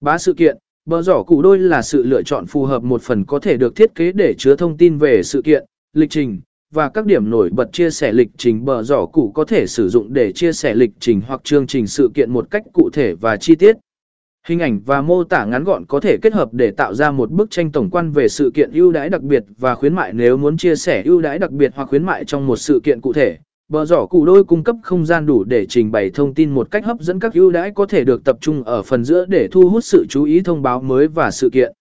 Bá sự kiện, bờ giỏ cụ đôi là sự lựa chọn phù hợp một phần có thể được thiết kế để chứa thông tin về sự kiện, lịch trình, và các điểm nổi bật chia sẻ lịch trình bờ giỏ cụ có thể sử dụng để chia sẻ lịch trình hoặc chương trình sự kiện một cách cụ thể và chi tiết. Hình ảnh và mô tả ngắn gọn có thể kết hợp để tạo ra một bức tranh tổng quan về sự kiện ưu đãi đặc biệt và khuyến mại nếu muốn chia sẻ ưu đãi đặc biệt hoặc khuyến mại trong một sự kiện cụ thể. Bờ giỏ cụ đôi cung cấp không gian đủ để trình bày thông tin một cách hấp dẫn các ưu đãi có thể được tập trung ở phần giữa để thu hút sự chú ý thông báo mới và sự kiện.